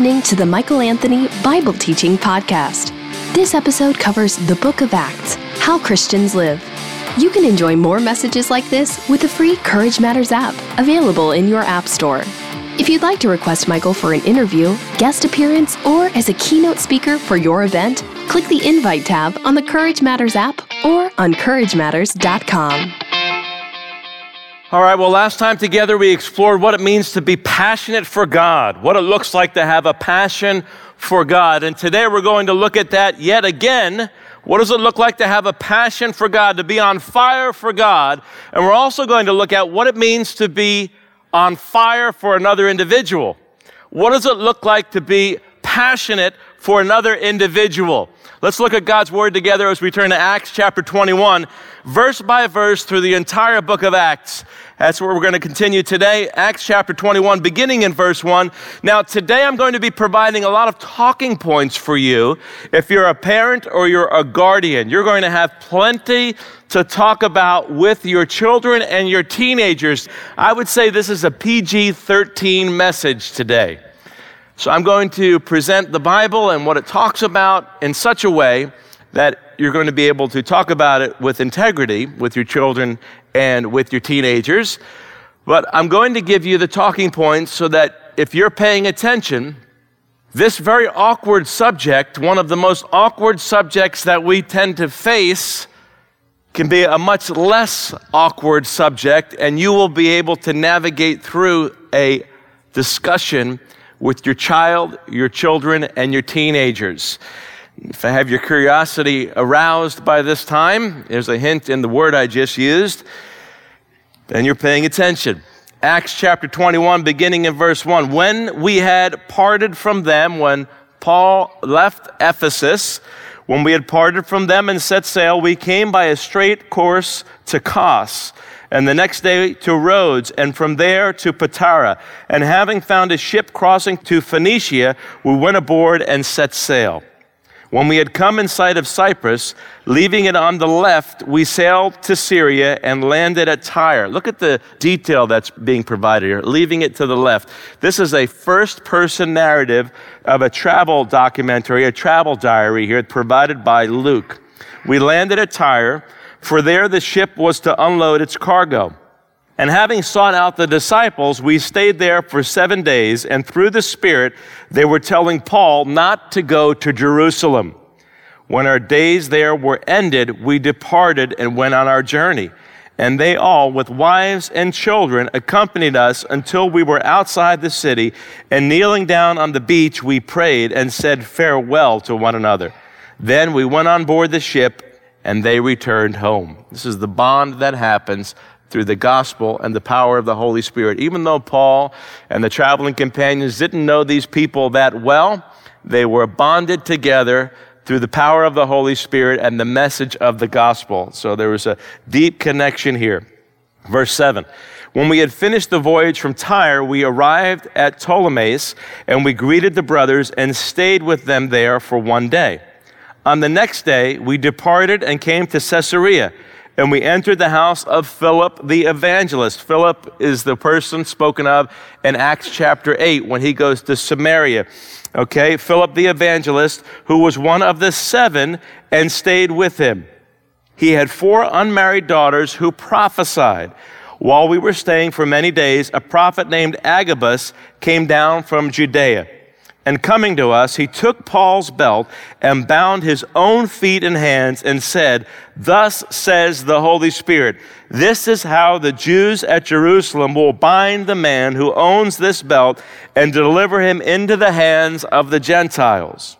listening to the Michael Anthony Bible Teaching Podcast. This episode covers the book of Acts, how Christians live. You can enjoy more messages like this with the free Courage Matters app, available in your App Store. If you'd like to request Michael for an interview, guest appearance, or as a keynote speaker for your event, click the Invite tab on the Courage Matters app or on CourageMatters.com. All right, well, last time together we explored what it means to be passionate for God, what it looks like to have a passion for God. And today we're going to look at that yet again. What does it look like to have a passion for God, to be on fire for God? And we're also going to look at what it means to be on fire for another individual. What does it look like to be passionate for another individual? Let's look at God's word together as we turn to Acts chapter 21, verse by verse through the entire book of Acts. That's where we're going to continue today. Acts chapter 21, beginning in verse 1. Now, today I'm going to be providing a lot of talking points for you. If you're a parent or you're a guardian, you're going to have plenty to talk about with your children and your teenagers. I would say this is a PG 13 message today. So I'm going to present the Bible and what it talks about in such a way that you're going to be able to talk about it with integrity with your children and with your teenagers. But I'm going to give you the talking points so that if you're paying attention, this very awkward subject, one of the most awkward subjects that we tend to face, can be a much less awkward subject, and you will be able to navigate through a discussion with your child, your children, and your teenagers. If I have your curiosity aroused by this time, there's a hint in the word I just used, then you're paying attention. Acts chapter 21, beginning in verse 1. When we had parted from them, when Paul left Ephesus, when we had parted from them and set sail, we came by a straight course to Kos and the next day to Rhodes, and from there to Patara. And having found a ship crossing to Phoenicia, we went aboard and set sail. When we had come in sight of Cyprus, leaving it on the left, we sailed to Syria and landed at Tyre. Look at the detail that's being provided here, leaving it to the left. This is a first person narrative of a travel documentary, a travel diary here, provided by Luke. We landed at Tyre for there the ship was to unload its cargo. And having sought out the disciples, we stayed there for seven days, and through the Spirit, they were telling Paul not to go to Jerusalem. When our days there were ended, we departed and went on our journey. And they all, with wives and children, accompanied us until we were outside the city. And kneeling down on the beach, we prayed and said farewell to one another. Then we went on board the ship and they returned home. This is the bond that happens through the gospel and the power of the Holy Spirit. Even though Paul and the traveling companions didn't know these people that well, they were bonded together through the power of the Holy Spirit and the message of the gospel. So there was a deep connection here. Verse 7. When we had finished the voyage from Tyre, we arrived at Ptolemais and we greeted the brothers and stayed with them there for one day. On the next day, we departed and came to Caesarea, and we entered the house of Philip the evangelist. Philip is the person spoken of in Acts chapter 8 when he goes to Samaria. Okay, Philip the evangelist, who was one of the seven and stayed with him. He had four unmarried daughters who prophesied. While we were staying for many days, a prophet named Agabus came down from Judea. And coming to us, he took Paul's belt and bound his own feet and hands and said, Thus says the Holy Spirit, this is how the Jews at Jerusalem will bind the man who owns this belt and deliver him into the hands of the Gentiles.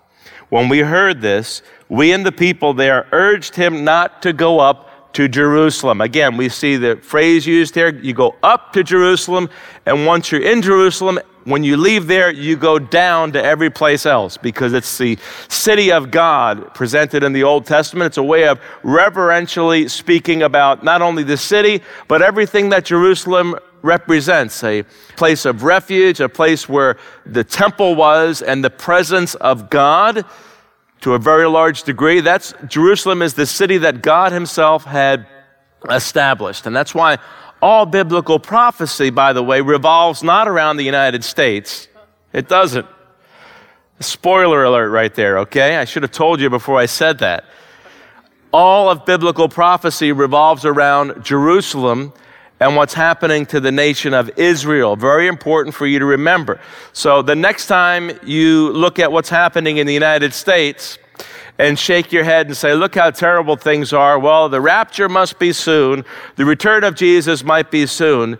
When we heard this, we and the people there urged him not to go up to Jerusalem. Again, we see the phrase used here you go up to Jerusalem, and once you're in Jerusalem, when you leave there, you go down to every place else because it's the city of God presented in the Old Testament. It's a way of reverentially speaking about not only the city, but everything that Jerusalem represents a place of refuge, a place where the temple was, and the presence of God to a very large degree. That's Jerusalem is the city that God Himself had established. And that's why all biblical prophecy, by the way, revolves not around the United States. It doesn't. Spoiler alert right there, okay? I should have told you before I said that. All of biblical prophecy revolves around Jerusalem and what's happening to the nation of Israel. Very important for you to remember. So the next time you look at what's happening in the United States, and shake your head and say, Look how terrible things are. Well, the rapture must be soon. The return of Jesus might be soon.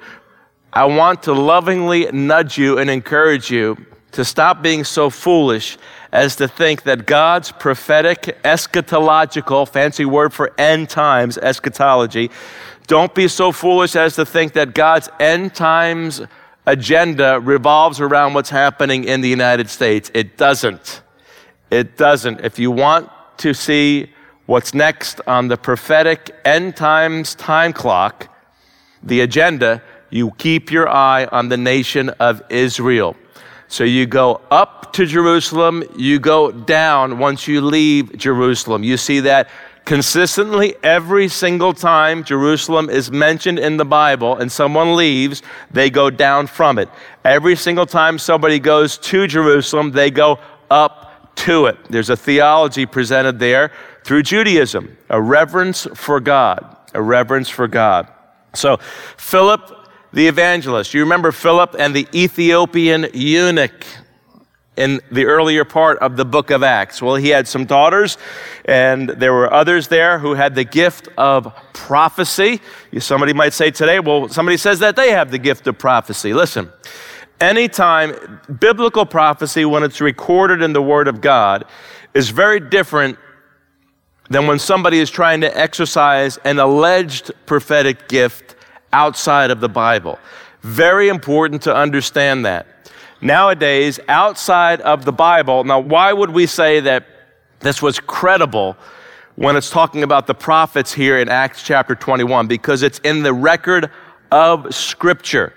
I want to lovingly nudge you and encourage you to stop being so foolish as to think that God's prophetic, eschatological, fancy word for end times, eschatology, don't be so foolish as to think that God's end times agenda revolves around what's happening in the United States. It doesn't. It doesn't. If you want to see what's next on the prophetic end times time clock, the agenda, you keep your eye on the nation of Israel. So you go up to Jerusalem, you go down once you leave Jerusalem. You see that consistently every single time Jerusalem is mentioned in the Bible and someone leaves, they go down from it. Every single time somebody goes to Jerusalem, they go up to it. There's a theology presented there through Judaism, a reverence for God, a reverence for God. So Philip the evangelist. You remember Philip and the Ethiopian eunuch in the earlier part of the book of Acts. Well, he had some daughters, and there were others there who had the gift of prophecy. Somebody might say today, well, somebody says that they have the gift of prophecy. Listen, anytime biblical prophecy, when it's recorded in the Word of God, is very different than when somebody is trying to exercise an alleged prophetic gift outside of the Bible. Very important to understand that. Nowadays, outside of the Bible, now, why would we say that this was credible when it's talking about the prophets here in Acts chapter 21? Because it's in the record of Scripture.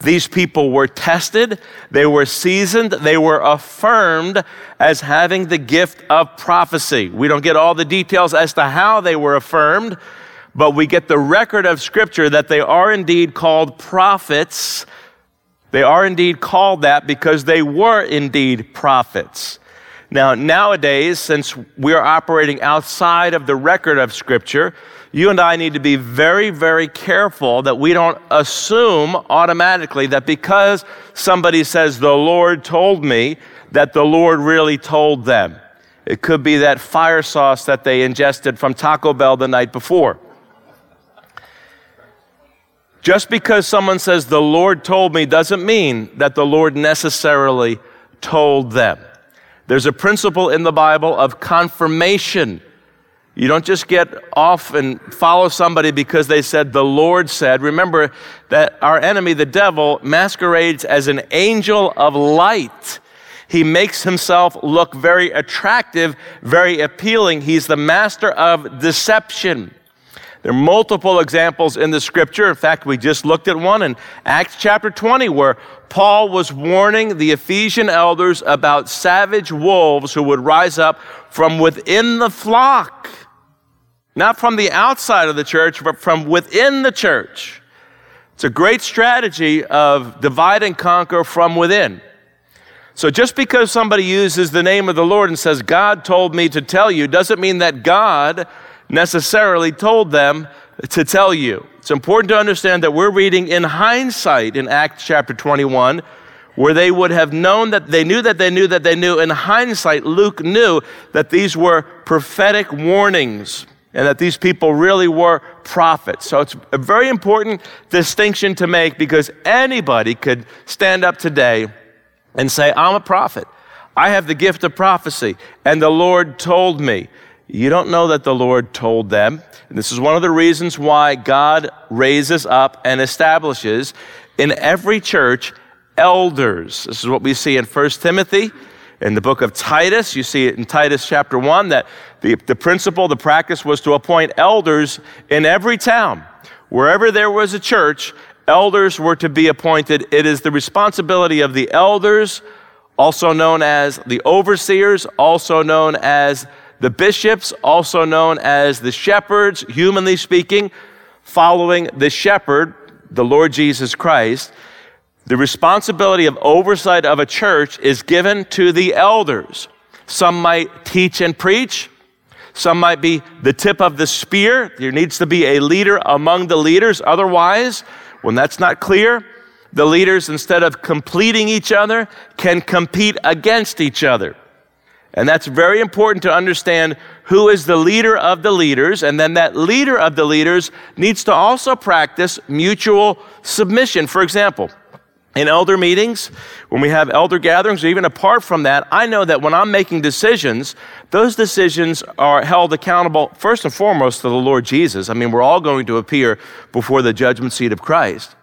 These people were tested, they were seasoned, they were affirmed as having the gift of prophecy. We don't get all the details as to how they were affirmed, but we get the record of Scripture that they are indeed called prophets. They are indeed called that because they were indeed prophets. Now, nowadays, since we are operating outside of the record of Scripture, you and I need to be very, very careful that we don't assume automatically that because somebody says, The Lord told me, that the Lord really told them. It could be that fire sauce that they ingested from Taco Bell the night before. Just because someone says, the Lord told me, doesn't mean that the Lord necessarily told them. There's a principle in the Bible of confirmation. You don't just get off and follow somebody because they said, the Lord said. Remember that our enemy, the devil, masquerades as an angel of light. He makes himself look very attractive, very appealing. He's the master of deception. There are multiple examples in the scripture. In fact, we just looked at one in Acts chapter 20 where Paul was warning the Ephesian elders about savage wolves who would rise up from within the flock. Not from the outside of the church, but from within the church. It's a great strategy of divide and conquer from within. So just because somebody uses the name of the Lord and says, God told me to tell you, doesn't mean that God necessarily told them to tell you. It's important to understand that we're reading in hindsight in Acts chapter 21, where they would have known that they knew that they knew that they knew. In hindsight, Luke knew that these were prophetic warnings and that these people really were prophets. So it's a very important distinction to make because anybody could stand up today and say, I'm a prophet. I have the gift of prophecy, and the Lord told me. You don't know that the Lord told them. And this is one of the reasons why God raises up and establishes in every church elders. This is what we see in 1 Timothy. In the book of Titus, you see it in Titus chapter 1 that the, the principle, the practice was to appoint elders in every town. Wherever there was a church, elders were to be appointed. It is the responsibility of the elders, also known as the overseers, also known as the bishops, also known as the shepherds, humanly speaking, following the shepherd, the Lord Jesus Christ, the responsibility of oversight of a church is given to the elders. Some might teach and preach. Some might be the tip of the spear. There needs to be a leader among the leaders. Otherwise, when that's not clear, the leaders, instead of completing each other, can compete against each other. And that's very important to understand who is the leader of the leaders. And then that leader of the leaders needs to also practice mutual submission. For example, in elder meetings, when we have elder gatherings, or even apart from that, I know that when I'm making decisions, those decisions are held accountable first and foremost to the Lord Jesus. I mean, we're all going to appear before the judgment seat of Christ.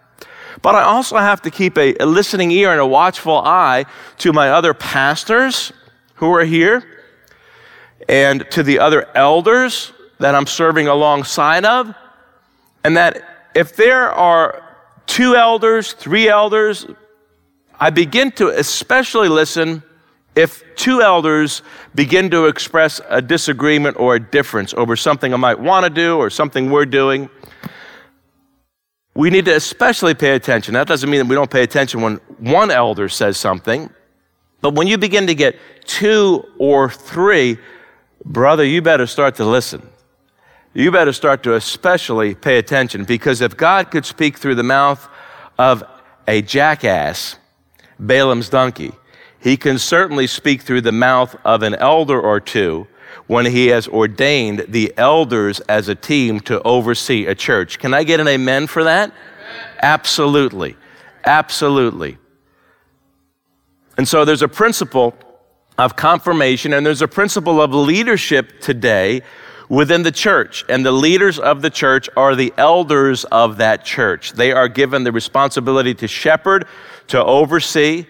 But I also have to keep a, a listening ear and a watchful eye to my other pastors who are here and to the other elders that I'm serving alongside of. And that if there are two elders, three elders, I begin to especially listen if two elders begin to express a disagreement or a difference over something I might want to do or something we're doing. We need to especially pay attention. That doesn't mean that we don't pay attention when one elder says something, but when you begin to get two or three, brother, you better start to listen. You better start to especially pay attention because if God could speak through the mouth of a jackass, Balaam's donkey, he can certainly speak through the mouth of an elder or two when he has ordained the elders as a team to oversee a church. Can I get an amen for that? Absolutely. Absolutely. And so there's a principle of confirmation and there's a principle of leadership today within the church. And the leaders of the church are the elders of that church. They are given the responsibility to shepherd, to oversee,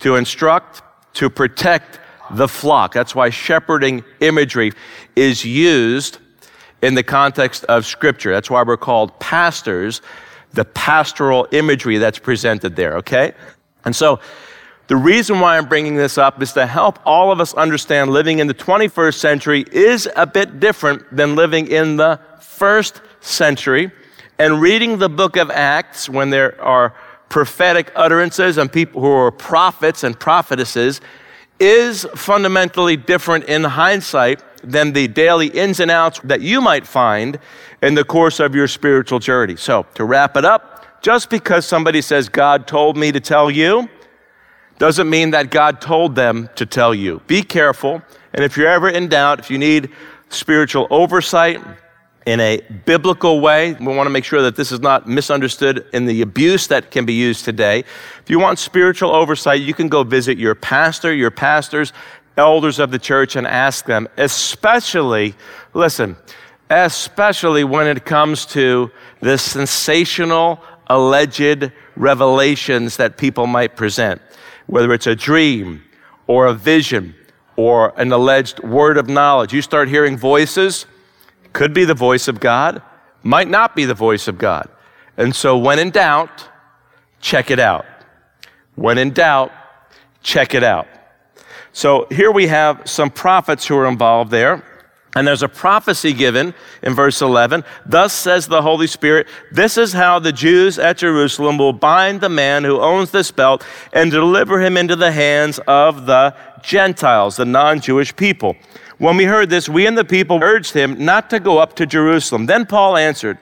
to instruct, to protect the flock. That's why shepherding imagery is used in the context of Scripture. That's why we're called pastors, the pastoral imagery that's presented there, okay? And so, the reason why I'm bringing this up is to help all of us understand living in the 21st century is a bit different than living in the first century. And reading the book of Acts when there are prophetic utterances and people who are prophets and prophetesses is fundamentally different in hindsight than the daily ins and outs that you might find in the course of your spiritual journey. So, to wrap it up, just because somebody says, God told me to tell you, doesn't mean that God told them to tell you. Be careful. And if you're ever in doubt, if you need spiritual oversight, in a biblical way. We want to make sure that this is not misunderstood in the abuse that can be used today. If you want spiritual oversight, you can go visit your pastor, your pastors, elders of the church, and ask them, especially, listen, especially when it comes to the sensational, alleged revelations that people might present, whether it's a dream or a vision or an alleged word of knowledge. You start hearing voices could be the voice of God, might not be the voice of God. And so when in doubt, check it out. When in doubt, check it out. So here we have some prophets who are involved there. And there's a prophecy given in verse 11. Thus says the Holy Spirit, this is how the Jews at Jerusalem will bind the man who owns this belt and deliver him into the hands of the Gentiles, the non Jewish people. When we heard this, we and the people urged him not to go up to Jerusalem. Then Paul answered,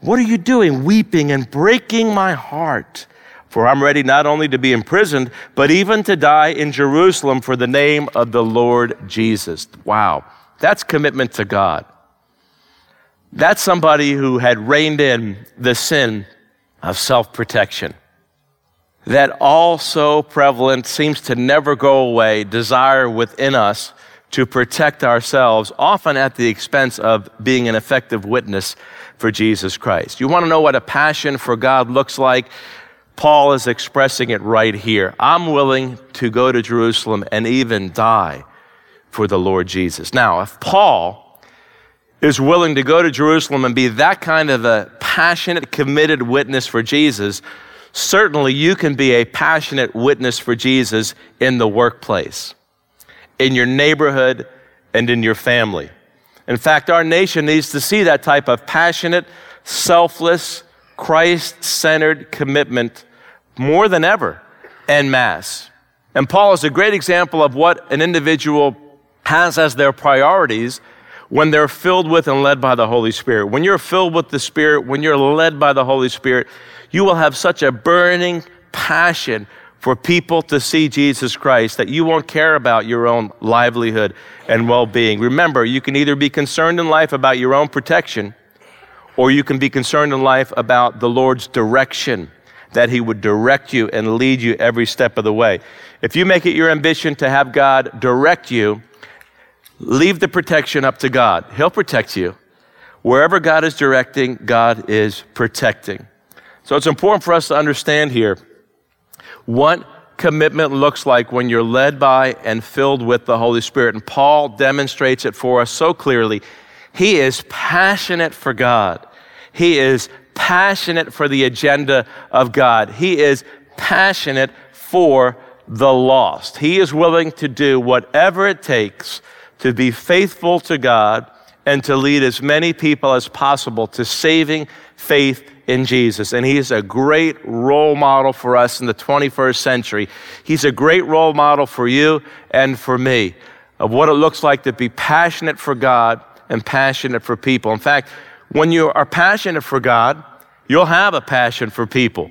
What are you doing, weeping and breaking my heart? For I'm ready not only to be imprisoned, but even to die in Jerusalem for the name of the Lord Jesus. Wow, that's commitment to God. That's somebody who had reined in the sin of self protection. That also prevalent seems to never go away desire within us to protect ourselves, often at the expense of being an effective witness for Jesus Christ. You want to know what a passion for God looks like? Paul is expressing it right here. I'm willing to go to Jerusalem and even die for the Lord Jesus. Now, if Paul is willing to go to Jerusalem and be that kind of a passionate, committed witness for Jesus, certainly you can be a passionate witness for Jesus in the workplace in your neighborhood, and in your family. In fact, our nation needs to see that type of passionate, selfless, Christ centered commitment more than ever en masse. And Paul is a great example of what an individual has as their priorities when they're filled with and led by the Holy Spirit. When you're filled with the Spirit, when you're led by the Holy Spirit, you will have such a burning passion for people to see Jesus Christ that you won't care about your own livelihood and well being. Remember, you can either be concerned in life about your own protection, or you can be concerned in life about the Lord's direction, that He would direct you and lead you every step of the way. If you make it your ambition to have God direct you, leave the protection up to God. He'll protect you. Wherever God is directing, God is protecting. So it's important for us to understand here what commitment looks like when you're led by and filled with the Holy Spirit. And Paul demonstrates it for us so clearly. He is passionate for God. He is passionate for the agenda of God. He is passionate for the lost. He is willing to do whatever it takes to be faithful to God and to lead as many people as possible to saving faith in Jesus. And he is a great role model for us in the 21st century. He's a great role model for you and for me of what it looks like to be passionate for God and passionate for people. In fact, when you are passionate for God, you'll have a passion for people.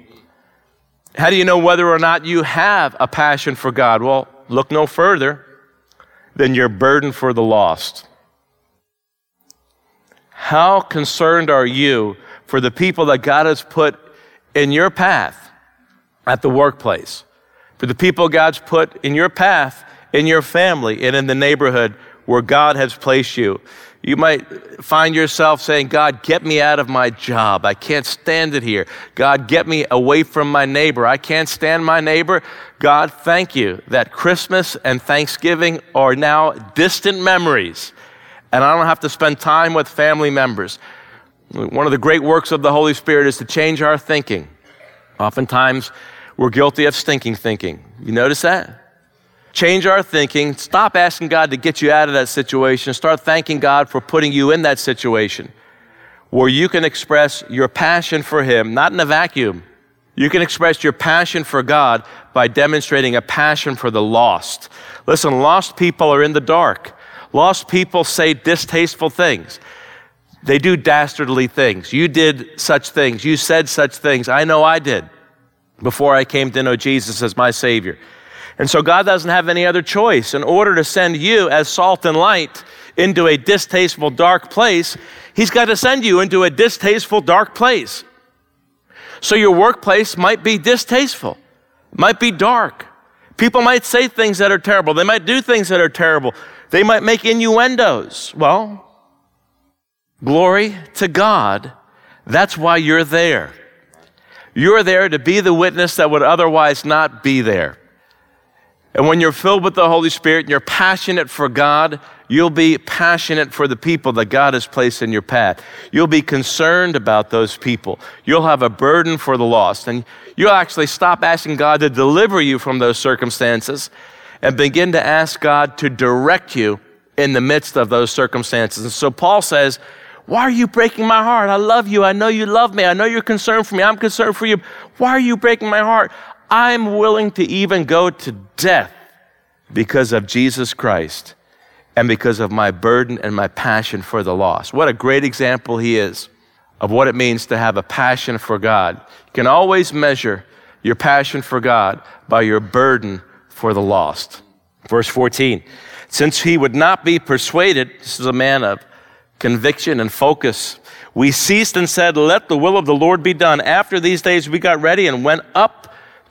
How do you know whether or not you have a passion for God? Well, look no further than your burden for the lost. How concerned are you for the people that God has put in your path at the workplace? For the people God's put in your path, in your family, and in the neighborhood where God has placed you. You might find yourself saying, God, get me out of my job. I can't stand it here. God, get me away from my neighbor. I can't stand my neighbor. God, thank you that Christmas and Thanksgiving are now distant memories and I don't have to spend time with family members. One of the great works of the Holy Spirit is to change our thinking. Oftentimes, we're guilty of stinking thinking. You notice that? Change our thinking. Stop asking God to get you out of that situation. Start thanking God for putting you in that situation where you can express your passion for Him, not in a vacuum. You can express your passion for God by demonstrating a passion for the lost. Listen, lost people are in the dark. Lost people say distasteful things. They do dastardly things. You did such things. You said such things. I know I did before I came to know Jesus as my Savior. And so God doesn't have any other choice. In order to send you as salt and light into a distasteful, dark place, He's got to send you into a distasteful, dark place. So your workplace might be distasteful, might be dark. People might say things that are terrible. They might do things that are terrible. They might make innuendos. Well, glory to God. That's why you're there. You're there to be the witness that would otherwise not be there. And when you're filled with the Holy Spirit and you're passionate for God, you'll be passionate for the people that God has placed in your path. You'll be concerned about those people. You'll have a burden for the lost. And you'll actually stop asking God to deliver you from those circumstances and begin to ask God to direct you in the midst of those circumstances. And so Paul says, Why are you breaking my heart? I love you. I know you love me. I know you're concerned for me. I'm concerned for you. Why are you breaking my heart? I'm willing to even go to death because of Jesus Christ and because of my burden and my passion for the lost. What a great example he is of what it means to have a passion for God. You can always measure your passion for God by your burden for the lost. Verse 14. Since he would not be persuaded, this is a man of conviction and focus. We ceased and said, Let the will of the Lord be done. After these days, we got ready and went up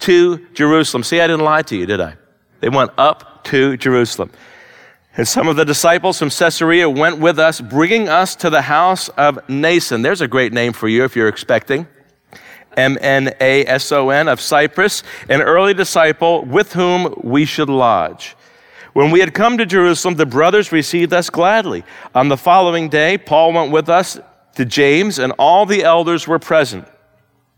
to Jerusalem. See, I didn't lie to you, did I? They went up to Jerusalem. And some of the disciples from Caesarea went with us, bringing us to the house of Mnason. There's a great name for you if you're expecting. M N A S O N, of Cyprus, an early disciple with whom we should lodge. When we had come to Jerusalem, the brothers received us gladly. On the following day, Paul went with us to James, and all the elders were present.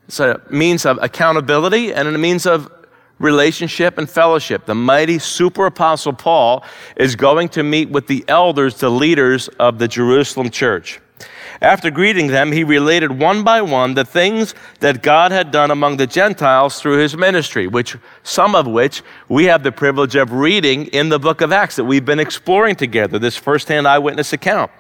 It's a means of accountability and a means of relationship and fellowship. The mighty super apostle Paul is going to meet with the elders, the leaders of the Jerusalem church. After greeting them, he related one by one the things that God had done among the Gentiles through his ministry, which some of which we have the privilege of reading in the book of Acts that we've been exploring together, this firsthand eyewitness account.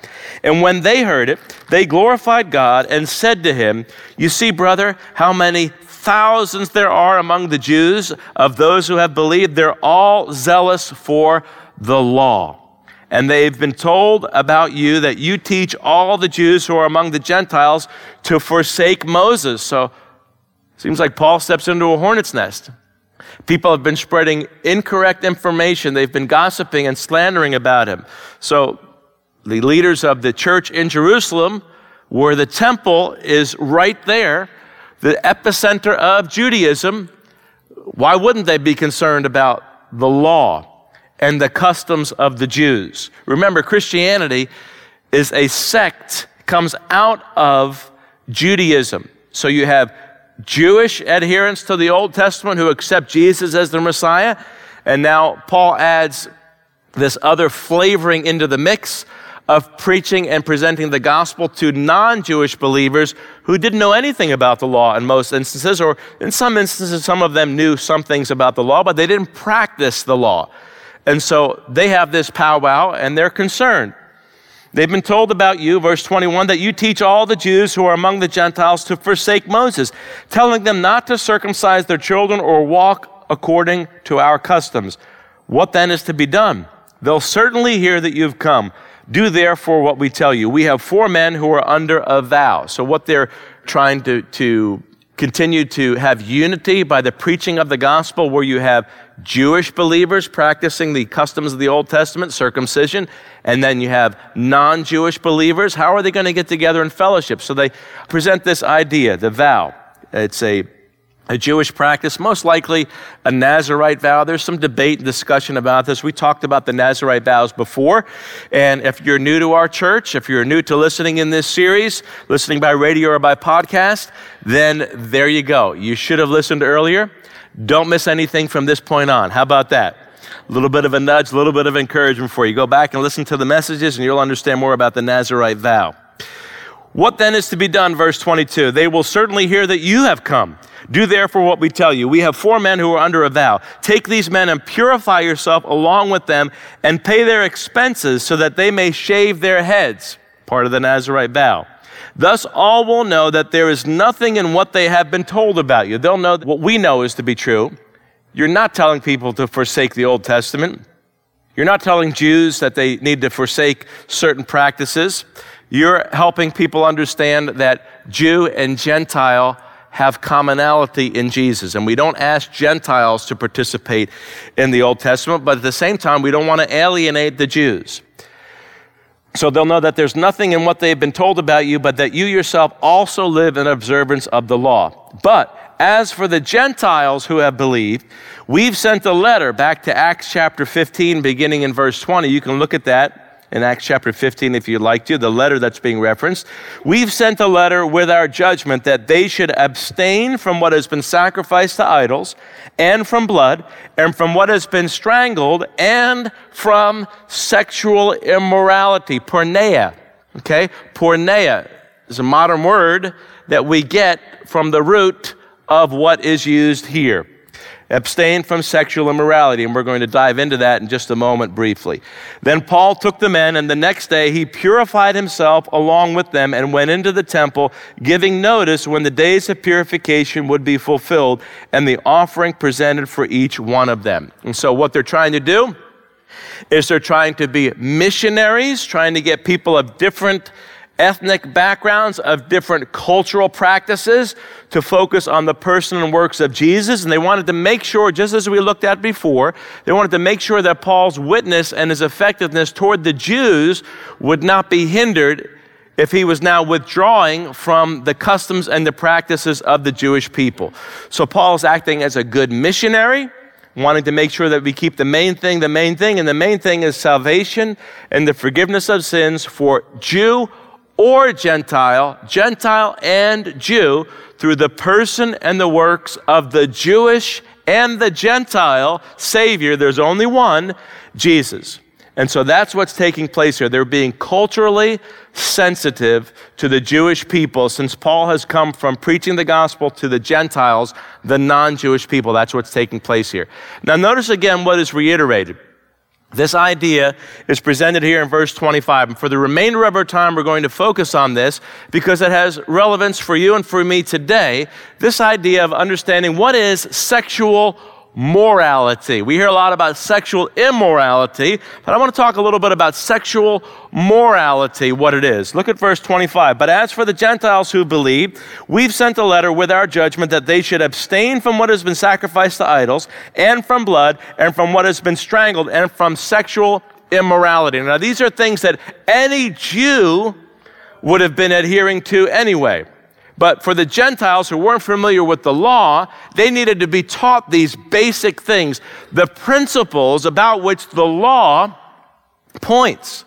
And when they heard it, they glorified God and said to him, You see, brother, how many thousands there are among the Jews of those who have believed. They're all zealous for the law and they've been told about you that you teach all the Jews who are among the Gentiles to forsake Moses. So seems like Paul steps into a hornet's nest. People have been spreading incorrect information. They've been gossiping and slandering about him. So the leaders of the church in Jerusalem, where the temple is right there, the epicenter of Judaism, why wouldn't they be concerned about the law? And the customs of the Jews. Remember, Christianity is a sect, comes out of Judaism. So you have Jewish adherents to the Old Testament who accept Jesus as their Messiah, and now Paul adds this other flavoring into the mix of preaching and presenting the gospel to non Jewish believers who didn't know anything about the law in most instances, or in some instances, some of them knew some things about the law, but they didn't practice the law. And so they have this powwow and they're concerned. They've been told about you, verse 21, that you teach all the Jews who are among the Gentiles to forsake Moses, telling them not to circumcise their children or walk according to our customs. What then is to be done? They'll certainly hear that you've come. Do therefore what we tell you. We have four men who are under a vow. So, what they're trying to, to continue to have unity by the preaching of the gospel, where you have Jewish believers practicing the customs of the Old Testament, circumcision, and then you have non Jewish believers. How are they going to get together in fellowship? So they present this idea, the vow. It's a a Jewish practice, most likely a Nazarite vow. There's some debate and discussion about this. We talked about the Nazarite vows before. And if you're new to our church, if you're new to listening in this series, listening by radio or by podcast, then there you go. You should have listened earlier. Don't miss anything from this point on. How about that? A little bit of a nudge, a little bit of encouragement for you. Go back and listen to the messages, and you'll understand more about the Nazarite vow. What then is to be done? Verse 22 They will certainly hear that you have come. Do therefore what we tell you. We have four men who are under a vow. Take these men and purify yourself along with them and pay their expenses so that they may shave their heads. Part of the Nazarite vow. Thus, all will know that there is nothing in what they have been told about you. They'll know what we know is to be true. You're not telling people to forsake the Old Testament. You're not telling Jews that they need to forsake certain practices. You're helping people understand that Jew and Gentile have commonality in Jesus. And we don't ask Gentiles to participate in the Old Testament, but at the same time, we don't want to alienate the Jews. So they'll know that there's nothing in what they've been told about you, but that you yourself also live in observance of the law. But as for the Gentiles who have believed, we've sent a letter back to Acts chapter 15, beginning in verse 20. You can look at that in Acts chapter 15 if you'd like to, the letter that's being referenced. We've sent a letter with our judgment that they should abstain from what has been sacrificed to idols, and from blood, and from what has been strangled, and from sexual immorality. Porneia. Okay? Porneia is a modern word that we get from the root of what is used here. Abstain from sexual immorality, and we're going to dive into that in just a moment briefly. Then Paul took the men, and the next day he purified himself along with them and went into the temple, giving notice when the days of purification would be fulfilled and the offering presented for each one of them. And so, what they're trying to do is they're trying to be missionaries, trying to get people of different ethnic backgrounds, of different cultural practices to focus on the person and works of Jesus. And they wanted to make sure, just as we looked at before, they wanted to make sure that Paul's witness and his effectiveness toward the Jews would not be hindered if he was now withdrawing from the customs and the practices of the Jewish people. So Paul is acting as a good missionary wanting to make sure that we keep the main thing the main thing, and the main thing is salvation and the forgiveness of sins for Jew or Gentile, Gentile and Jew, through the person and the works of the Jewish and the Gentile Savior. There's only one, Jesus. And so that's what's taking place here. They're being culturally sensitive to the Jewish people since Paul has come from preaching the gospel to the Gentiles, the non Jewish people. That's what's taking place here. Now, notice again what is reiterated. This idea is presented here in verse 25. And for the remainder of our time, we're going to focus on this because it has relevance for you and for me today. This idea of understanding what is sexual morality. We hear a lot about sexual immorality, but I want to talk a little bit about sexual morality, what it is. Look at verse 25. But as for the Gentiles who believe, we've sent a letter with our judgment that they should abstain from what has been sacrificed to idols, and from blood, and from what has been strangled, and from sexual immorality. Now, these are things that any Jew would have been adhering to anyway. But for the Gentiles who weren't familiar with the law, they needed to be taught these basic things, the principles about which the law points.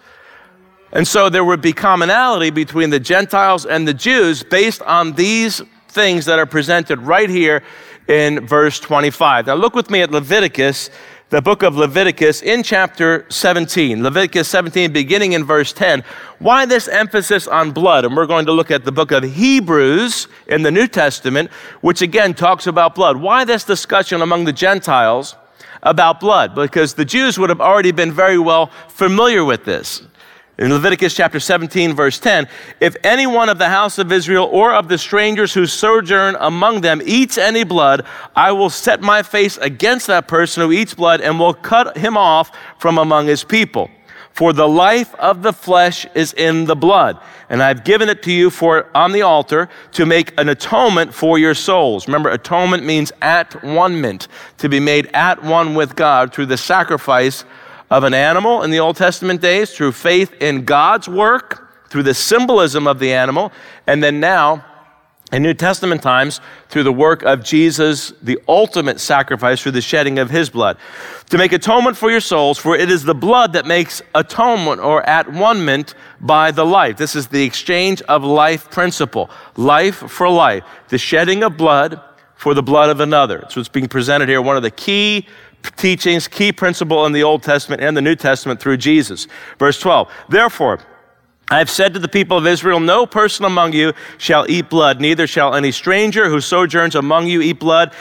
And so there would be commonality between the Gentiles and the Jews based on these things that are presented right here in verse 25. Now look with me at Leviticus the book of Leviticus in chapter 17. Leviticus 17, beginning in verse 10. Why this emphasis on blood? And we're going to look at the book of Hebrews in the New Testament, which again talks about blood. Why this discussion among the Gentiles about blood? Because the Jews would have already been very well familiar with this. In Leviticus chapter 17, verse 10, if any one of the house of Israel or of the strangers who sojourn among them eats any blood, I will set my face against that person who eats blood and will cut him off from among his people. For the life of the flesh is in the blood, and I've given it to you for on the altar to make an atonement for your souls. Remember, atonement means at one to be made at one with God through the sacrifice of an animal in the Old Testament days through faith in God's work, through the symbolism of the animal, and then now in New Testament times through the work of Jesus, the ultimate sacrifice through the shedding of his blood. To make atonement for your souls, for it is the blood that makes atonement or at one ment by the life. This is the exchange of life principle. Life for life. The shedding of blood for the blood of another. So it's being presented here. One of the key teachings, key principle in the Old Testament and the New Testament through Jesus. Verse 12, therefore, I have said to the people of Israel, no person among you shall eat blood, neither shall any stranger who sojourns among you eat blood.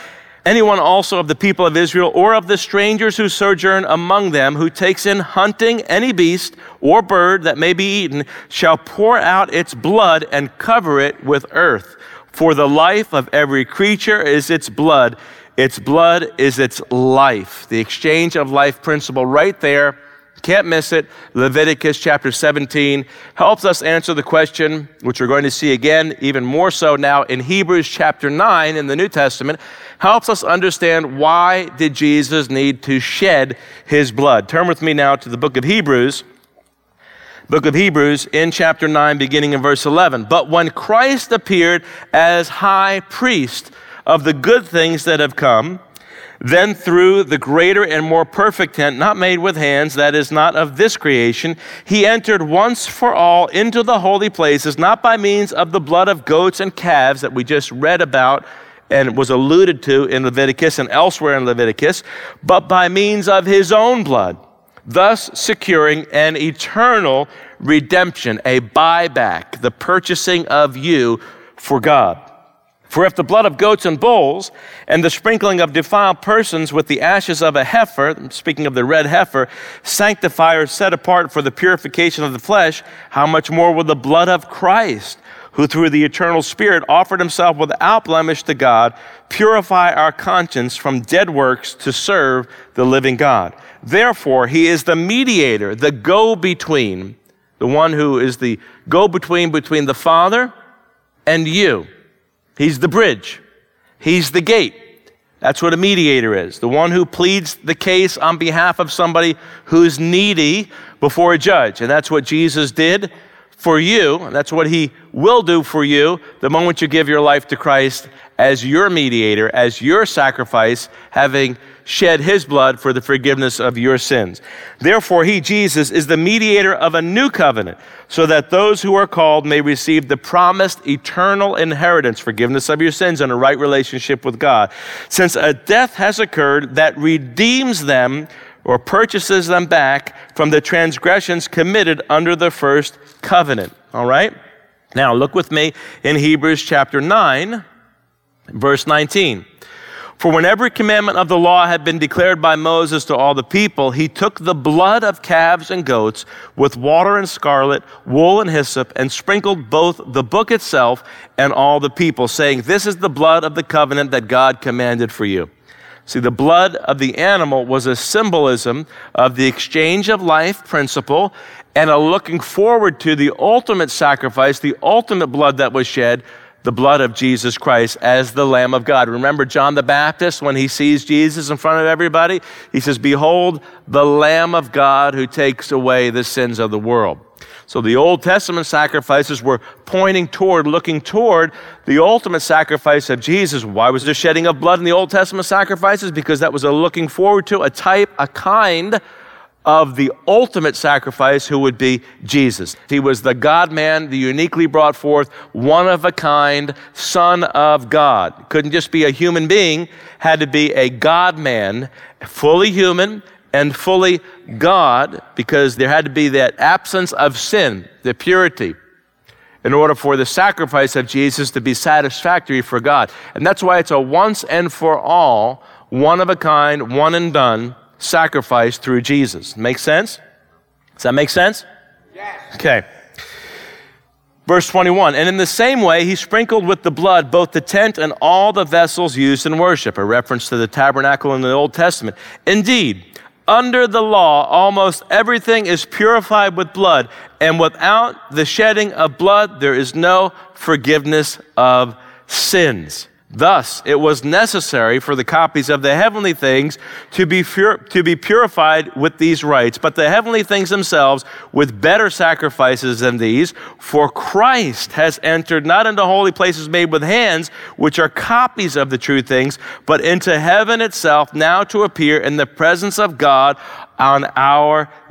Anyone also of the people of Israel or of the strangers who sojourn among them who takes in hunting any beast or bird that may be eaten shall pour out its blood and cover it with earth. For the life of every creature is its blood its blood is its life. The exchange of life principle right there. Can't miss it. Leviticus chapter 17 helps us answer the question, which we're going to see again, even more so now in Hebrews chapter 9 in the New Testament, helps us understand why did Jesus need to shed his blood. Turn with me now to the book of Hebrews. Book of Hebrews in chapter 9, beginning in verse 11. But when Christ appeared as high priest, of the good things that have come, then through the greater and more perfect tent, not made with hands, that is not of this creation, he entered once for all into the holy places, not by means of the blood of goats and calves that we just read about and was alluded to in Leviticus and elsewhere in Leviticus, but by means of his own blood, thus securing an eternal redemption, a buyback, the purchasing of you for God. For if the blood of goats and bulls and the sprinkling of defiled persons with the ashes of a heifer, speaking of the red heifer, sanctify or set apart for the purification of the flesh, how much more will the blood of Christ, who through the eternal Spirit offered himself without blemish to God, purify our conscience from dead works to serve the living God? Therefore, he is the mediator, the go between, the one who is the go between between the Father and you He's the bridge, He's the gate. That's what a mediator is the one who pleads the case on behalf of somebody who's needy before a judge. And that's what Jesus did for you. That's what he will do for you the moment you give your life to Christ as your mediator, as your sacrifice, having shed his blood for the forgiveness of your sins. Therefore, he, Jesus, is the mediator of a new covenant, so that those who are called may receive the promised eternal inheritance, forgiveness of your sins, and a right relationship with God. Since a death has occurred that redeems them or purchases them back from the transgressions committed under the first covenant. All right? Now, look with me in Hebrews chapter 9, verse 19. For when every commandment of the law had been declared by Moses to all the people, he took the blood of calves and goats with water and scarlet, wool and hyssop, and sprinkled both the book itself and all the people, saying, This is the blood of the covenant that God commanded for you. See, the blood of the animal was a symbolism of the exchange of life principle and a looking forward to the ultimate sacrifice, the ultimate blood that was shed the blood of Jesus Christ as the Lamb of God. Remember John the Baptist when he sees Jesus in front of everybody? He says, Behold, the Lamb of God who takes away the sins of the world. So the Old Testament sacrifices were pointing toward, looking toward the ultimate sacrifice of Jesus. Why was there shedding of blood in the Old Testament sacrifices? Because that was a looking forward to, a type, a kind of the ultimate sacrifice, who would be Jesus. He was the God man, the uniquely brought forth, one of a kind Son of God. Couldn't just be a human being, had to be a God man, fully human and fully God, because there had to be that absence of sin, the purity in order for the sacrifice of Jesus to be satisfactory for God. And that's why it's a once and for all, one of a kind, one and done sacrifice through Jesus. Make sense? Does that make sense? Yes. Okay. Verse 21 And in the same way, he sprinkled with the blood both the tent and all the vessels used in worship, a reference to the tabernacle in the Old Testament. Indeed, under the law, almost everything is purified with blood, and without the shedding of blood, there is no forgiveness of sins. Thus, it was necessary for the copies of the heavenly things to be, pur- to be purified with these rites, but the heavenly things themselves with better sacrifices than these. For Christ has entered not into holy places made with hands, which are copies of the true things, but into heaven itself, now to appear in the presence of God on our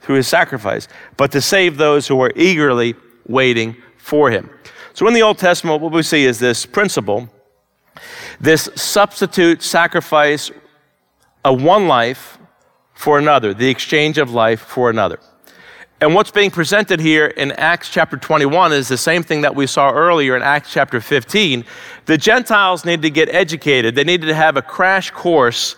through his sacrifice, but to save those who are eagerly waiting for him. So in the Old Testament, what we see is this principle this substitute sacrifice of one life for another, the exchange of life for another. And what's being presented here in Acts chapter 21 is the same thing that we saw earlier in Acts chapter 15. The Gentiles needed to get educated, they needed to have a crash course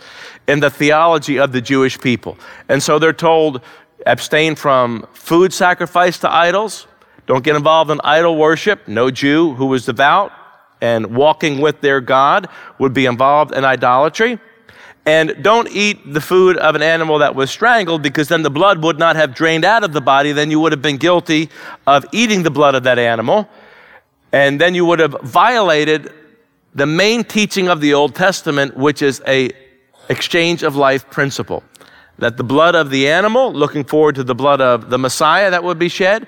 in the theology of the Jewish people. And so they're told, abstain from food sacrifice to idols. Don't get involved in idol worship. No Jew who was devout and walking with their God would be involved in idolatry. And don't eat the food of an animal that was strangled because then the blood would not have drained out of the body. Then you would have been guilty of eating the blood of that animal. And then you would have violated the main teaching of the Old Testament, which is a exchange of life principle that the blood of the animal, looking forward to the blood of the Messiah that would be shed,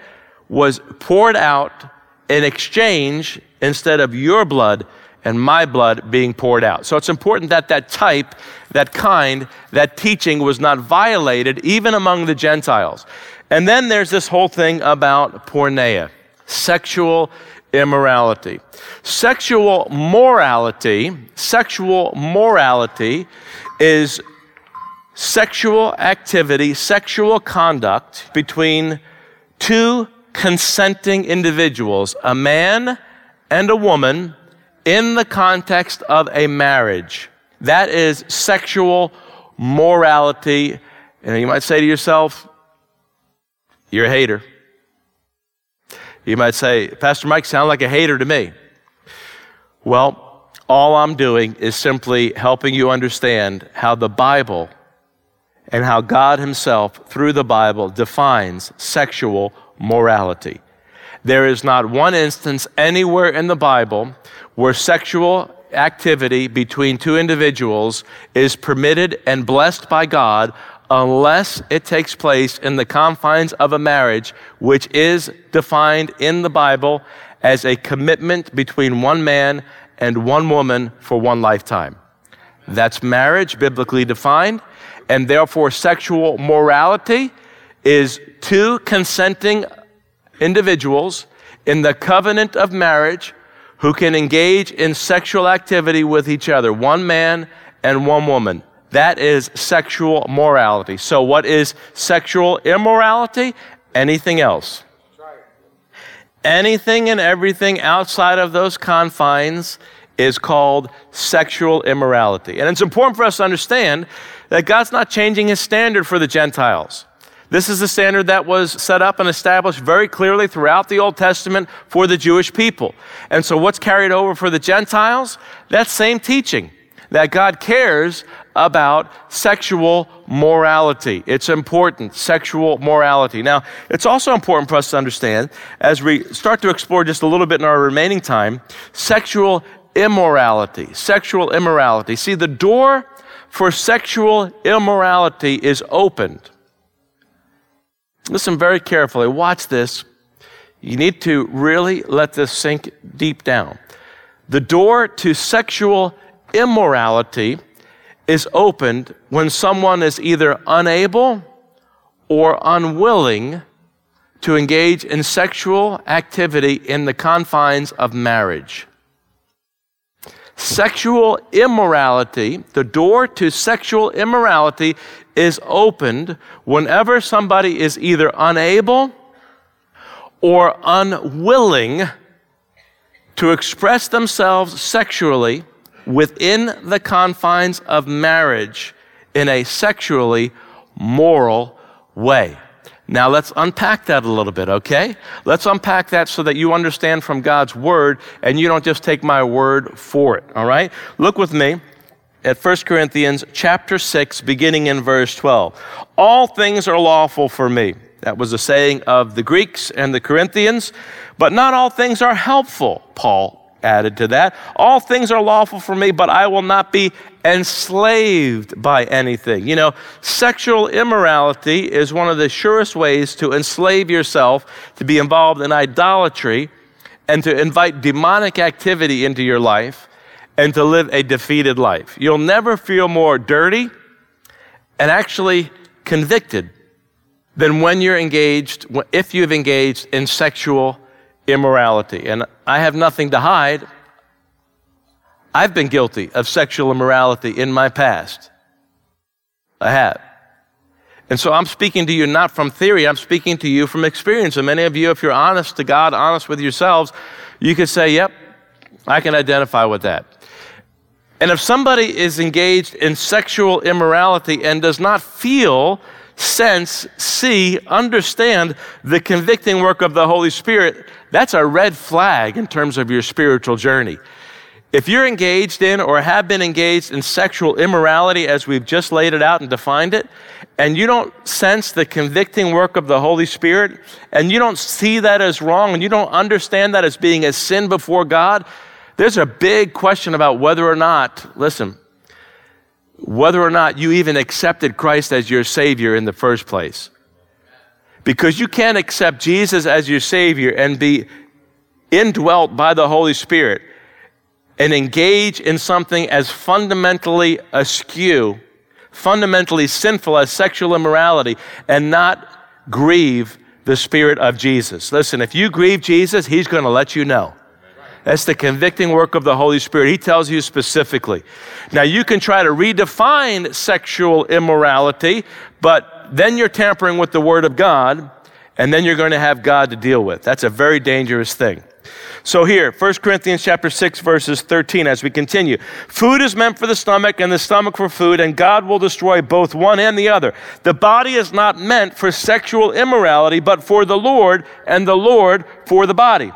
was poured out in exchange instead of your blood and my blood being poured out. So it's important that that type, that kind, that teaching was not violated even among the Gentiles. And then there's this whole thing about porneia, sexual immorality. Sexual morality, sexual morality is sexual activity, sexual conduct between two consenting individuals, a man and a woman, in the context of a marriage. That is sexual morality. And you might say to yourself, you're a hater. You might say, Pastor Mike, sound like a hater to me. Well, all I'm doing is simply helping you understand how the Bible and how God Himself, through the Bible, defines sexual morality. There is not one instance anywhere in the Bible where sexual activity between two individuals is permitted and blessed by God unless it takes place in the confines of a marriage, which is defined in the Bible as a commitment between one man and one woman for one lifetime. That's marriage, biblically defined, and therefore sexual morality is two consenting individuals in the covenant of marriage who can engage in sexual activity with each other, one man and one woman. That is sexual morality. So, what is sexual immorality? Anything else. Anything and everything outside of those confines is called sexual immorality. And it's important for us to understand that God's not changing his standard for the Gentiles. This is the standard that was set up and established very clearly throughout the Old Testament for the Jewish people. And so, what's carried over for the Gentiles? That same teaching that God cares about sexual morality. It's important, sexual morality. Now, it's also important for us to understand as we start to explore just a little bit in our remaining time sexual immorality. Sexual immorality. See, the door for sexual immorality is opened. Listen very carefully. Watch this. You need to really let this sink deep down. The door to sexual immorality is opened when someone is either unable or unwilling to engage in sexual activity in the confines of marriage. Sexual immorality, the door to sexual immorality is opened whenever somebody is either unable or unwilling to express themselves sexually within the confines of marriage in a sexually moral way. Now let's unpack that a little bit, okay? Let's unpack that so that you understand from God's word and you don't just take my word for it, all right? Look with me at 1 Corinthians chapter 6 beginning in verse 12. All things are lawful for me. That was a saying of the Greeks and the Corinthians, but not all things are helpful, Paul added to that. All things are lawful for me, but I will not be enslaved by anything. You know, sexual immorality is one of the surest ways to enslave yourself, to be involved in idolatry, and to invite demonic activity into your life and to live a defeated life. You'll never feel more dirty and actually convicted than when you're engaged, if you've engaged in sexual immorality. And I have nothing to hide. I've been guilty of sexual immorality in my past. I have. And so I'm speaking to you not from theory, I'm speaking to you from experience. And many of you, if you're honest to God, honest with yourselves, you could say, Yep, I can identify with that. And if somebody is engaged in sexual immorality and does not feel sense, see, understand the convicting work of the Holy Spirit, that's a red flag in terms of your spiritual journey. If you're engaged in or have been engaged in sexual immorality as we've just laid it out and defined it, and you don't sense the convicting work of the Holy Spirit, and you don't see that as wrong, and you don't understand that as being a sin before God, there's a big question about whether or not, listen, whether or not you even accepted Christ as your Savior in the first place. Because you can't accept Jesus as your Savior and be indwelt by the Holy Spirit and engage in something as fundamentally askew, fundamentally sinful as sexual immorality, and not grieve the Spirit of Jesus. Listen, if you grieve Jesus, He's going to let you know. That's the convicting work of the Holy Spirit. He tells you specifically. Now, you can try to redefine sexual immorality, but then you're tampering with the Word of God, and then you're going to have God to deal with. That's a very dangerous thing. So here, 1 Corinthians chapter 6 verses 13 as we continue. Food is meant for the stomach and the stomach for food and God will destroy both one and the other. The body is not meant for sexual immorality but for the Lord and the Lord for the body.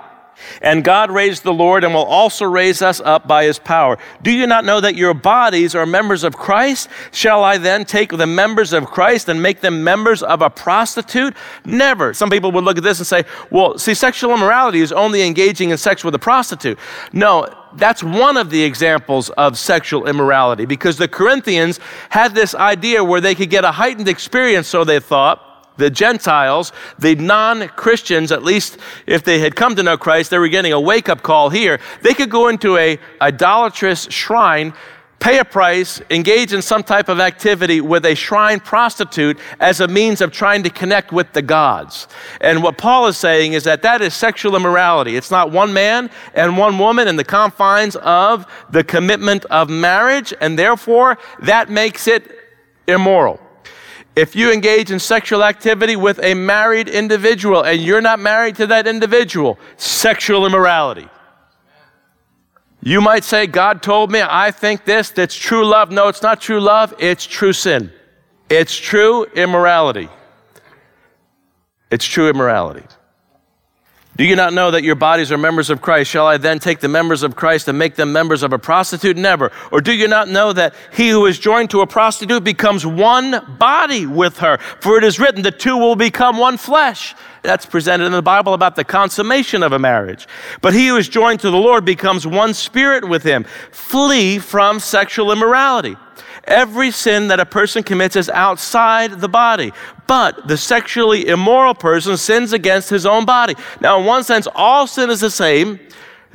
And God raised the Lord and will also raise us up by his power. Do you not know that your bodies are members of Christ? Shall I then take the members of Christ and make them members of a prostitute? Never. Some people would look at this and say, well, see, sexual immorality is only engaging in sex with a prostitute. No, that's one of the examples of sexual immorality because the Corinthians had this idea where they could get a heightened experience, so they thought. The Gentiles, the non Christians, at least if they had come to know Christ, they were getting a wake up call here. They could go into a idolatrous shrine pay a price, engage in some type of activity with a shrine prostitute as a means of trying to connect with the gods. And what Paul is saying is that that is sexual immorality. It's not one man and one woman in the confines of the commitment of marriage, and therefore that makes it immoral. If you engage in sexual activity with a married individual and you're not married to that individual, sexual immorality. You might say, God told me, I think this, that's true love. No, it's not true love, it's true sin. It's true immorality. It's true immorality. Do you not know that your bodies are members of Christ? Shall I then take the members of Christ and make them members of a prostitute? Never. Or do you not know that he who is joined to a prostitute becomes one body with her? For it is written, the two will become one flesh. That's presented in the Bible about the consummation of a marriage. But he who is joined to the Lord becomes one spirit with him. Flee from sexual immorality. Every sin that a person commits is outside the body. But the sexually immoral person sins against his own body. Now, in one sense, all sin is the same.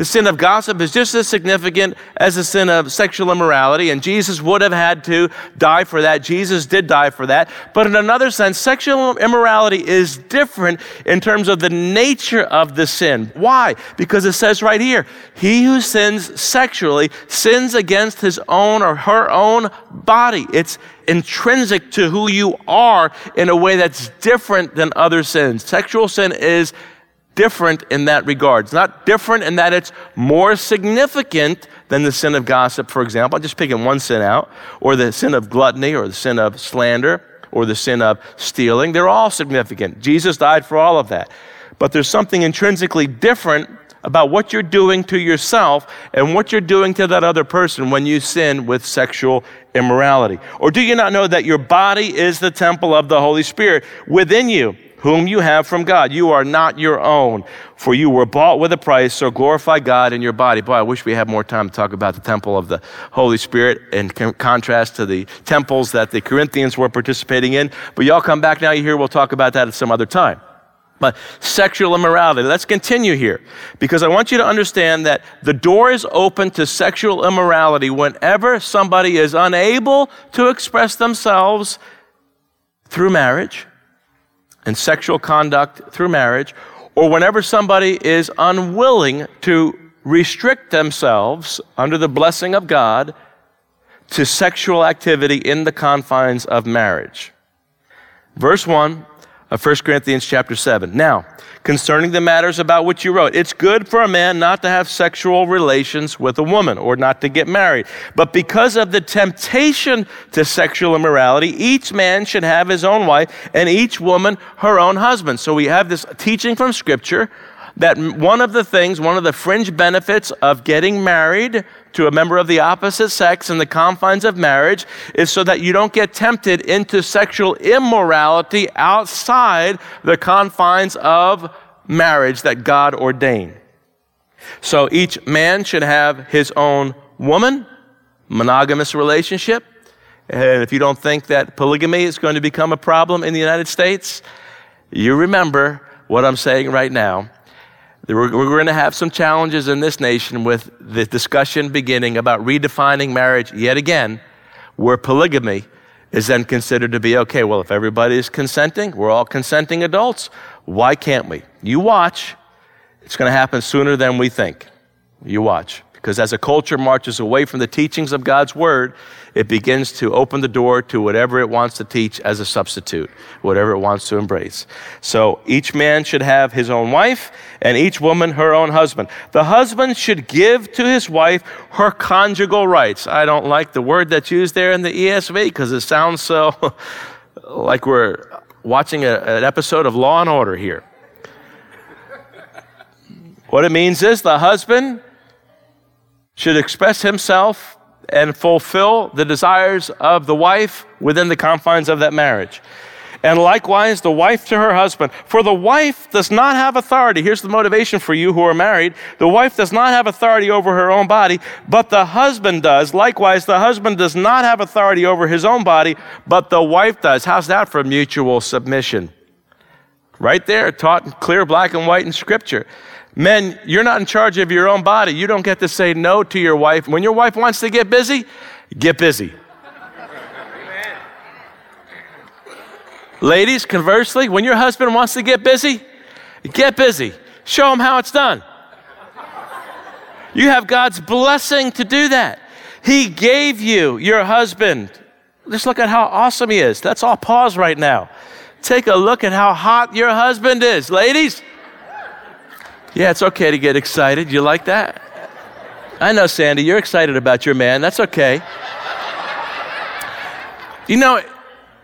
The sin of gossip is just as significant as the sin of sexual immorality, and Jesus would have had to die for that. Jesus did die for that. But in another sense, sexual immorality is different in terms of the nature of the sin. Why? Because it says right here, he who sins sexually sins against his own or her own body. It's intrinsic to who you are in a way that's different than other sins. Sexual sin is different in that regard. It's not different in that it's more significant than the sin of gossip, for example. I'm just picking one sin out, or the sin of gluttony, or the sin of slander, or the sin of stealing. They're all significant. Jesus died for all of that. But there's something intrinsically different about what you're doing to yourself and what you're doing to that other person when you sin with sexual immorality. Or do you not know that your body is the temple of the Holy Spirit within you? Whom you have from God. You are not your own, for you were bought with a price, so glorify God in your body. Boy, I wish we had more time to talk about the temple of the Holy Spirit in contrast to the temples that the Corinthians were participating in. But y'all come back now, you hear, we'll talk about that at some other time. But sexual immorality, let's continue here because I want you to understand that the door is open to sexual immorality whenever somebody is unable to express themselves through marriage and sexual conduct through marriage, or whenever somebody is unwilling to restrict themselves under the blessing of God to sexual activity in the confines of marriage. Verse 1 of 1 Corinthians chapter 7. Now, concerning the matters about which you wrote, it's good for a man not to have sexual relations with a woman or not to get married. But because of the temptation to sexual immorality, each man should have his own wife and each woman her own husband. So we have this teaching from Scripture that one of the things, one of the fringe benefits of getting married to a member of the opposite sex in the confines of marriage is so that you don't get tempted into sexual immorality outside the confines of marriage that God ordained. So each man should have his own woman, monogamous relationship. And if you don't think that polygamy is going to become a problem in the United States, you remember what I'm saying right now we're, going to have some challenges in this nation with the discussion beginning about redefining marriage yet again, where polygamy is then considered to be okay. Well, if everybody is consenting, we're all consenting adults, why can't we? You watch. It's going to happen sooner than we think. You watch. Because as a culture marches away from the teachings of God's word, it begins to open the door to whatever it wants to teach as a substitute, whatever it wants to embrace. So each man should have his own wife, and each woman her own husband. The husband should give to his wife her conjugal rights. I don't like the word that's used there in the ESV because it sounds so like we're watching a, an episode of Law and Order here. What it means is the husband should express himself and fulfill the desires of the wife within the confines of that marriage. and likewise the wife to her husband. For the wife does not have authority. Here's the motivation for you who are married. The wife does not have authority over her own body, but the husband does. Likewise, the husband does not have authority over his own body, but the wife does. How's that for mutual submission? Right there, taught in clear black and white in Scripture. Men, you're not in charge of your own body. You don't get to say no to your wife. When your wife wants to get busy, get busy. Ladies, conversely, when your husband wants to get busy, get busy. Show him how it's done. You have God's blessing to do that. He gave you your husband. Just look at how awesome he is. That's all pause right now. Take a look at how hot your husband is. Ladies, yeah, it's okay to get excited. You like that? I know, Sandy, you're excited about your man. That's okay. You know,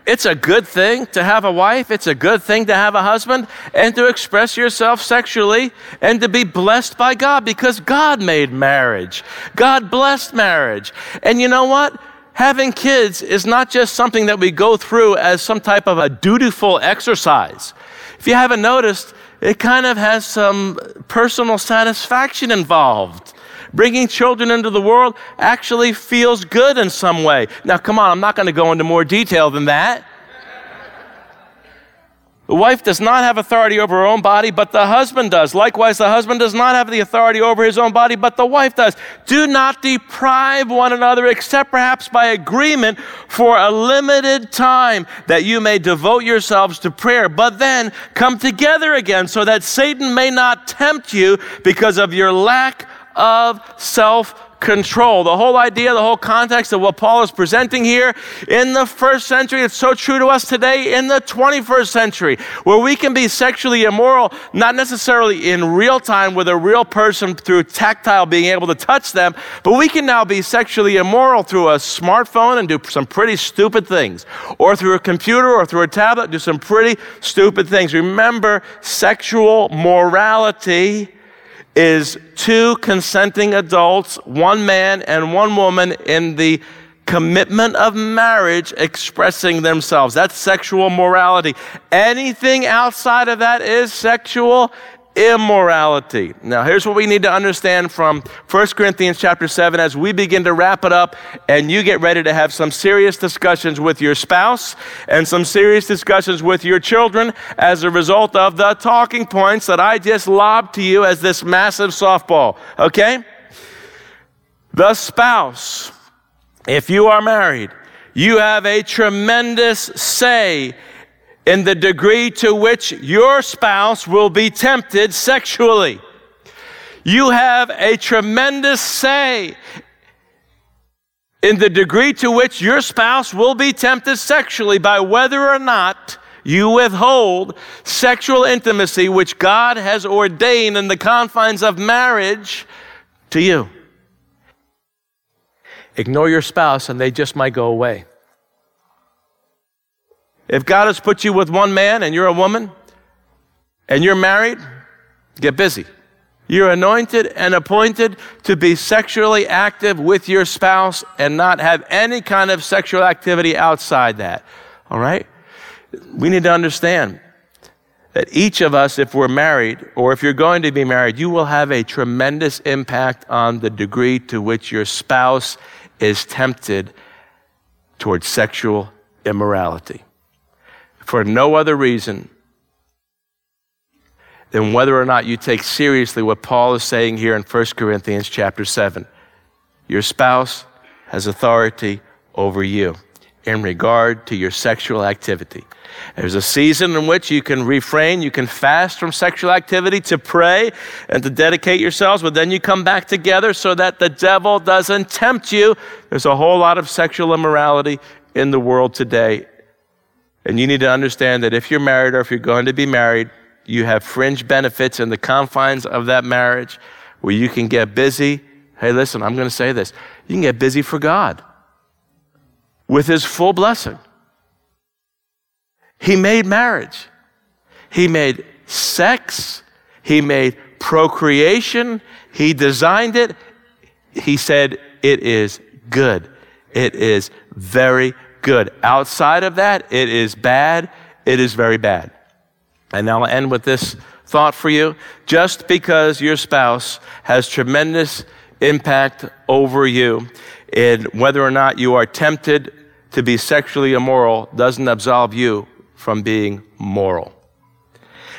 it's a good thing to have a wife, it's a good thing to have a husband, and to express yourself sexually and to be blessed by God because God made marriage. God blessed marriage. And you know what? Having kids is not just something that we go through as some type of a dutiful exercise. If you haven't noticed, it kind of has some personal satisfaction involved. Bringing children into the world actually feels good in some way. Now, come on, I'm not going to go into more detail than that. The wife does not have authority over her own body, but the husband does. Likewise, the husband does not have the authority over his own body, but the wife does. Do not deprive one another, except perhaps by agreement for a limited time, that you may devote yourselves to prayer. But then come together again, so that Satan may not tempt you because of your lack of self control. The whole idea, the whole context of what Paul is presenting here in the first century, it's so true to us today in the 21st century, where we can be sexually immoral, not necessarily in real time with a real person through tactile being able to touch them, but we can now be sexually immoral through a smartphone and do some pretty stupid things, or through a computer or through a tablet, do some pretty stupid things. Remember, sexual morality is two consenting adults, one man and one woman, in the commitment of marriage expressing themselves. That's sexual morality. Anything outside of that is sexual immorality. Now, here's what we need to understand from 1 Corinthians chapter 7 as we begin to wrap it up and you get ready to have some serious discussions with your spouse and some serious discussions with your children as a result of the talking points that I just lobbed to you as this massive softball. Okay? The spouse, if you are married, you have a tremendous say in the degree to which your spouse will be tempted sexually. You have a tremendous say in the degree to which your spouse will be tempted sexually by whether or not you withhold sexual intimacy which God has ordained in the confines of marriage to you. Ignore your spouse and they just might go away. If God has put you with one man and you're a woman and you're married, get busy. You're anointed and appointed to be sexually active with your spouse and not have any kind of sexual activity outside that. All right? We need to understand that each of us, if we're married or if you're going to be married, you will have a tremendous impact on the degree to which your spouse is tempted towards sexual immorality for no other reason than whether or not you take seriously what Paul is saying here in 1 Corinthians chapter 7. Your spouse has authority over you in regard to your sexual activity. There's a season in which you can refrain, you can fast from sexual activity to pray and to dedicate yourselves, but then you come back together so that the devil doesn't tempt you. There's a whole lot of sexual immorality in the world today, and you need to understand that if you're married or if you're going to be married, you have fringe benefits in the confines of that marriage where you can get busy. Hey, listen, I'm going to say this. You can get busy for God with His full blessing. He made marriage, He made sex, He made procreation, He designed it. He said, It is good. It is very good. Outside of that, it is bad, it is very bad. And I'll end with this thought for you. Just because your spouse has tremendous impact over you in whether or not you are tempted to be sexually immoral doesn't absolve you from being moral.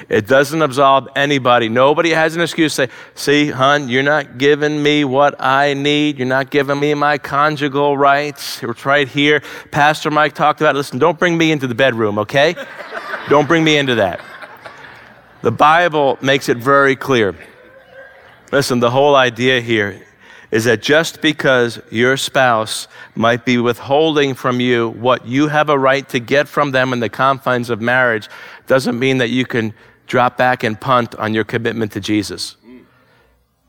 It doesn't absolve anybody. Nobody has an excuse to say, see, hon, you're not giving me what I need. You're not giving me my conjugal rights. It's right here. Pastor Mike talked about it. Listen, don't bring me into the bedroom, okay? don't bring me into that. The Bible makes it very clear. Listen, the whole idea here is that just because your spouse might be withholding from you what you have a right to get from them in the confines of marriage doesn't mean that you can drop back and punt on your commitment to Jesus.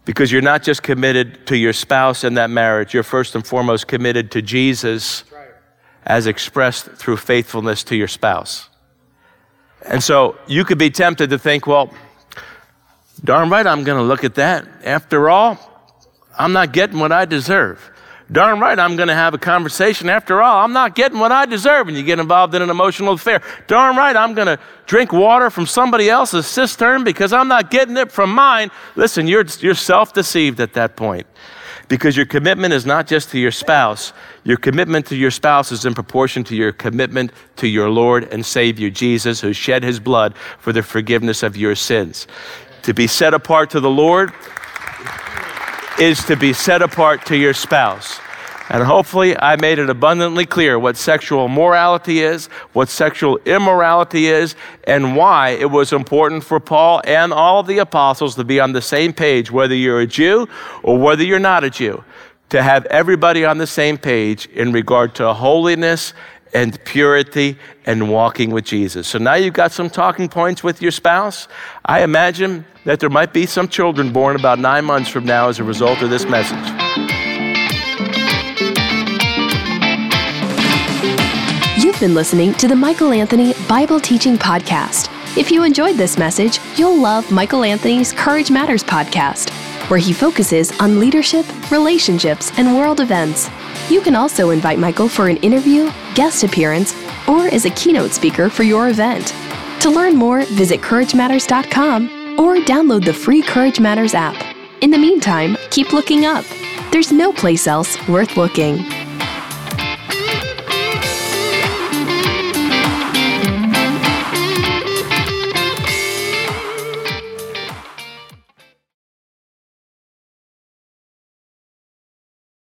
Because you're not just committed to your spouse in that marriage, you're first and foremost committed to Jesus as expressed through faithfulness to your spouse. And so you could be tempted to think, well, darn right, I'm going to look at that. After all, I'm not getting what I deserve. Darn right, I'm going to have a conversation. After all, I'm not getting what I deserve. And you get involved in an emotional affair. Darn right, I'm going to drink water from somebody else's cistern because I'm not getting it from mine. Listen, you're, you're self deceived at that point because your commitment is not just to your spouse. Your commitment to your spouse is in proportion to your commitment to your Lord and Savior Jesus, who shed his blood for the forgiveness of your sins. To be set apart to the Lord is to be set apart to your spouse. And hopefully, I made it abundantly clear what sexual morality is, what sexual immorality is, and why it was important for Paul and all the apostles to be on the same page, whether you're a Jew or whether you're not a Jew, to have everybody on the same page in regard to holiness and purity and walking with Jesus. So now you've got some talking points with your spouse. I imagine that there might be some children born about nine months from now as a result of this message. You've been listening to the Michael Anthony Bible Teaching Podcast. If you enjoyed this message, you'll love Michael Anthony's Courage Matters podcast, where he focuses on leadership, relationships, and world events. You can also invite Michael for an interview, guest appearance, or as a keynote speaker for your event. To learn more, visit CourageMatters.com or download the free Courage Matters app. In the meantime, keep looking up. There's no place else worth looking.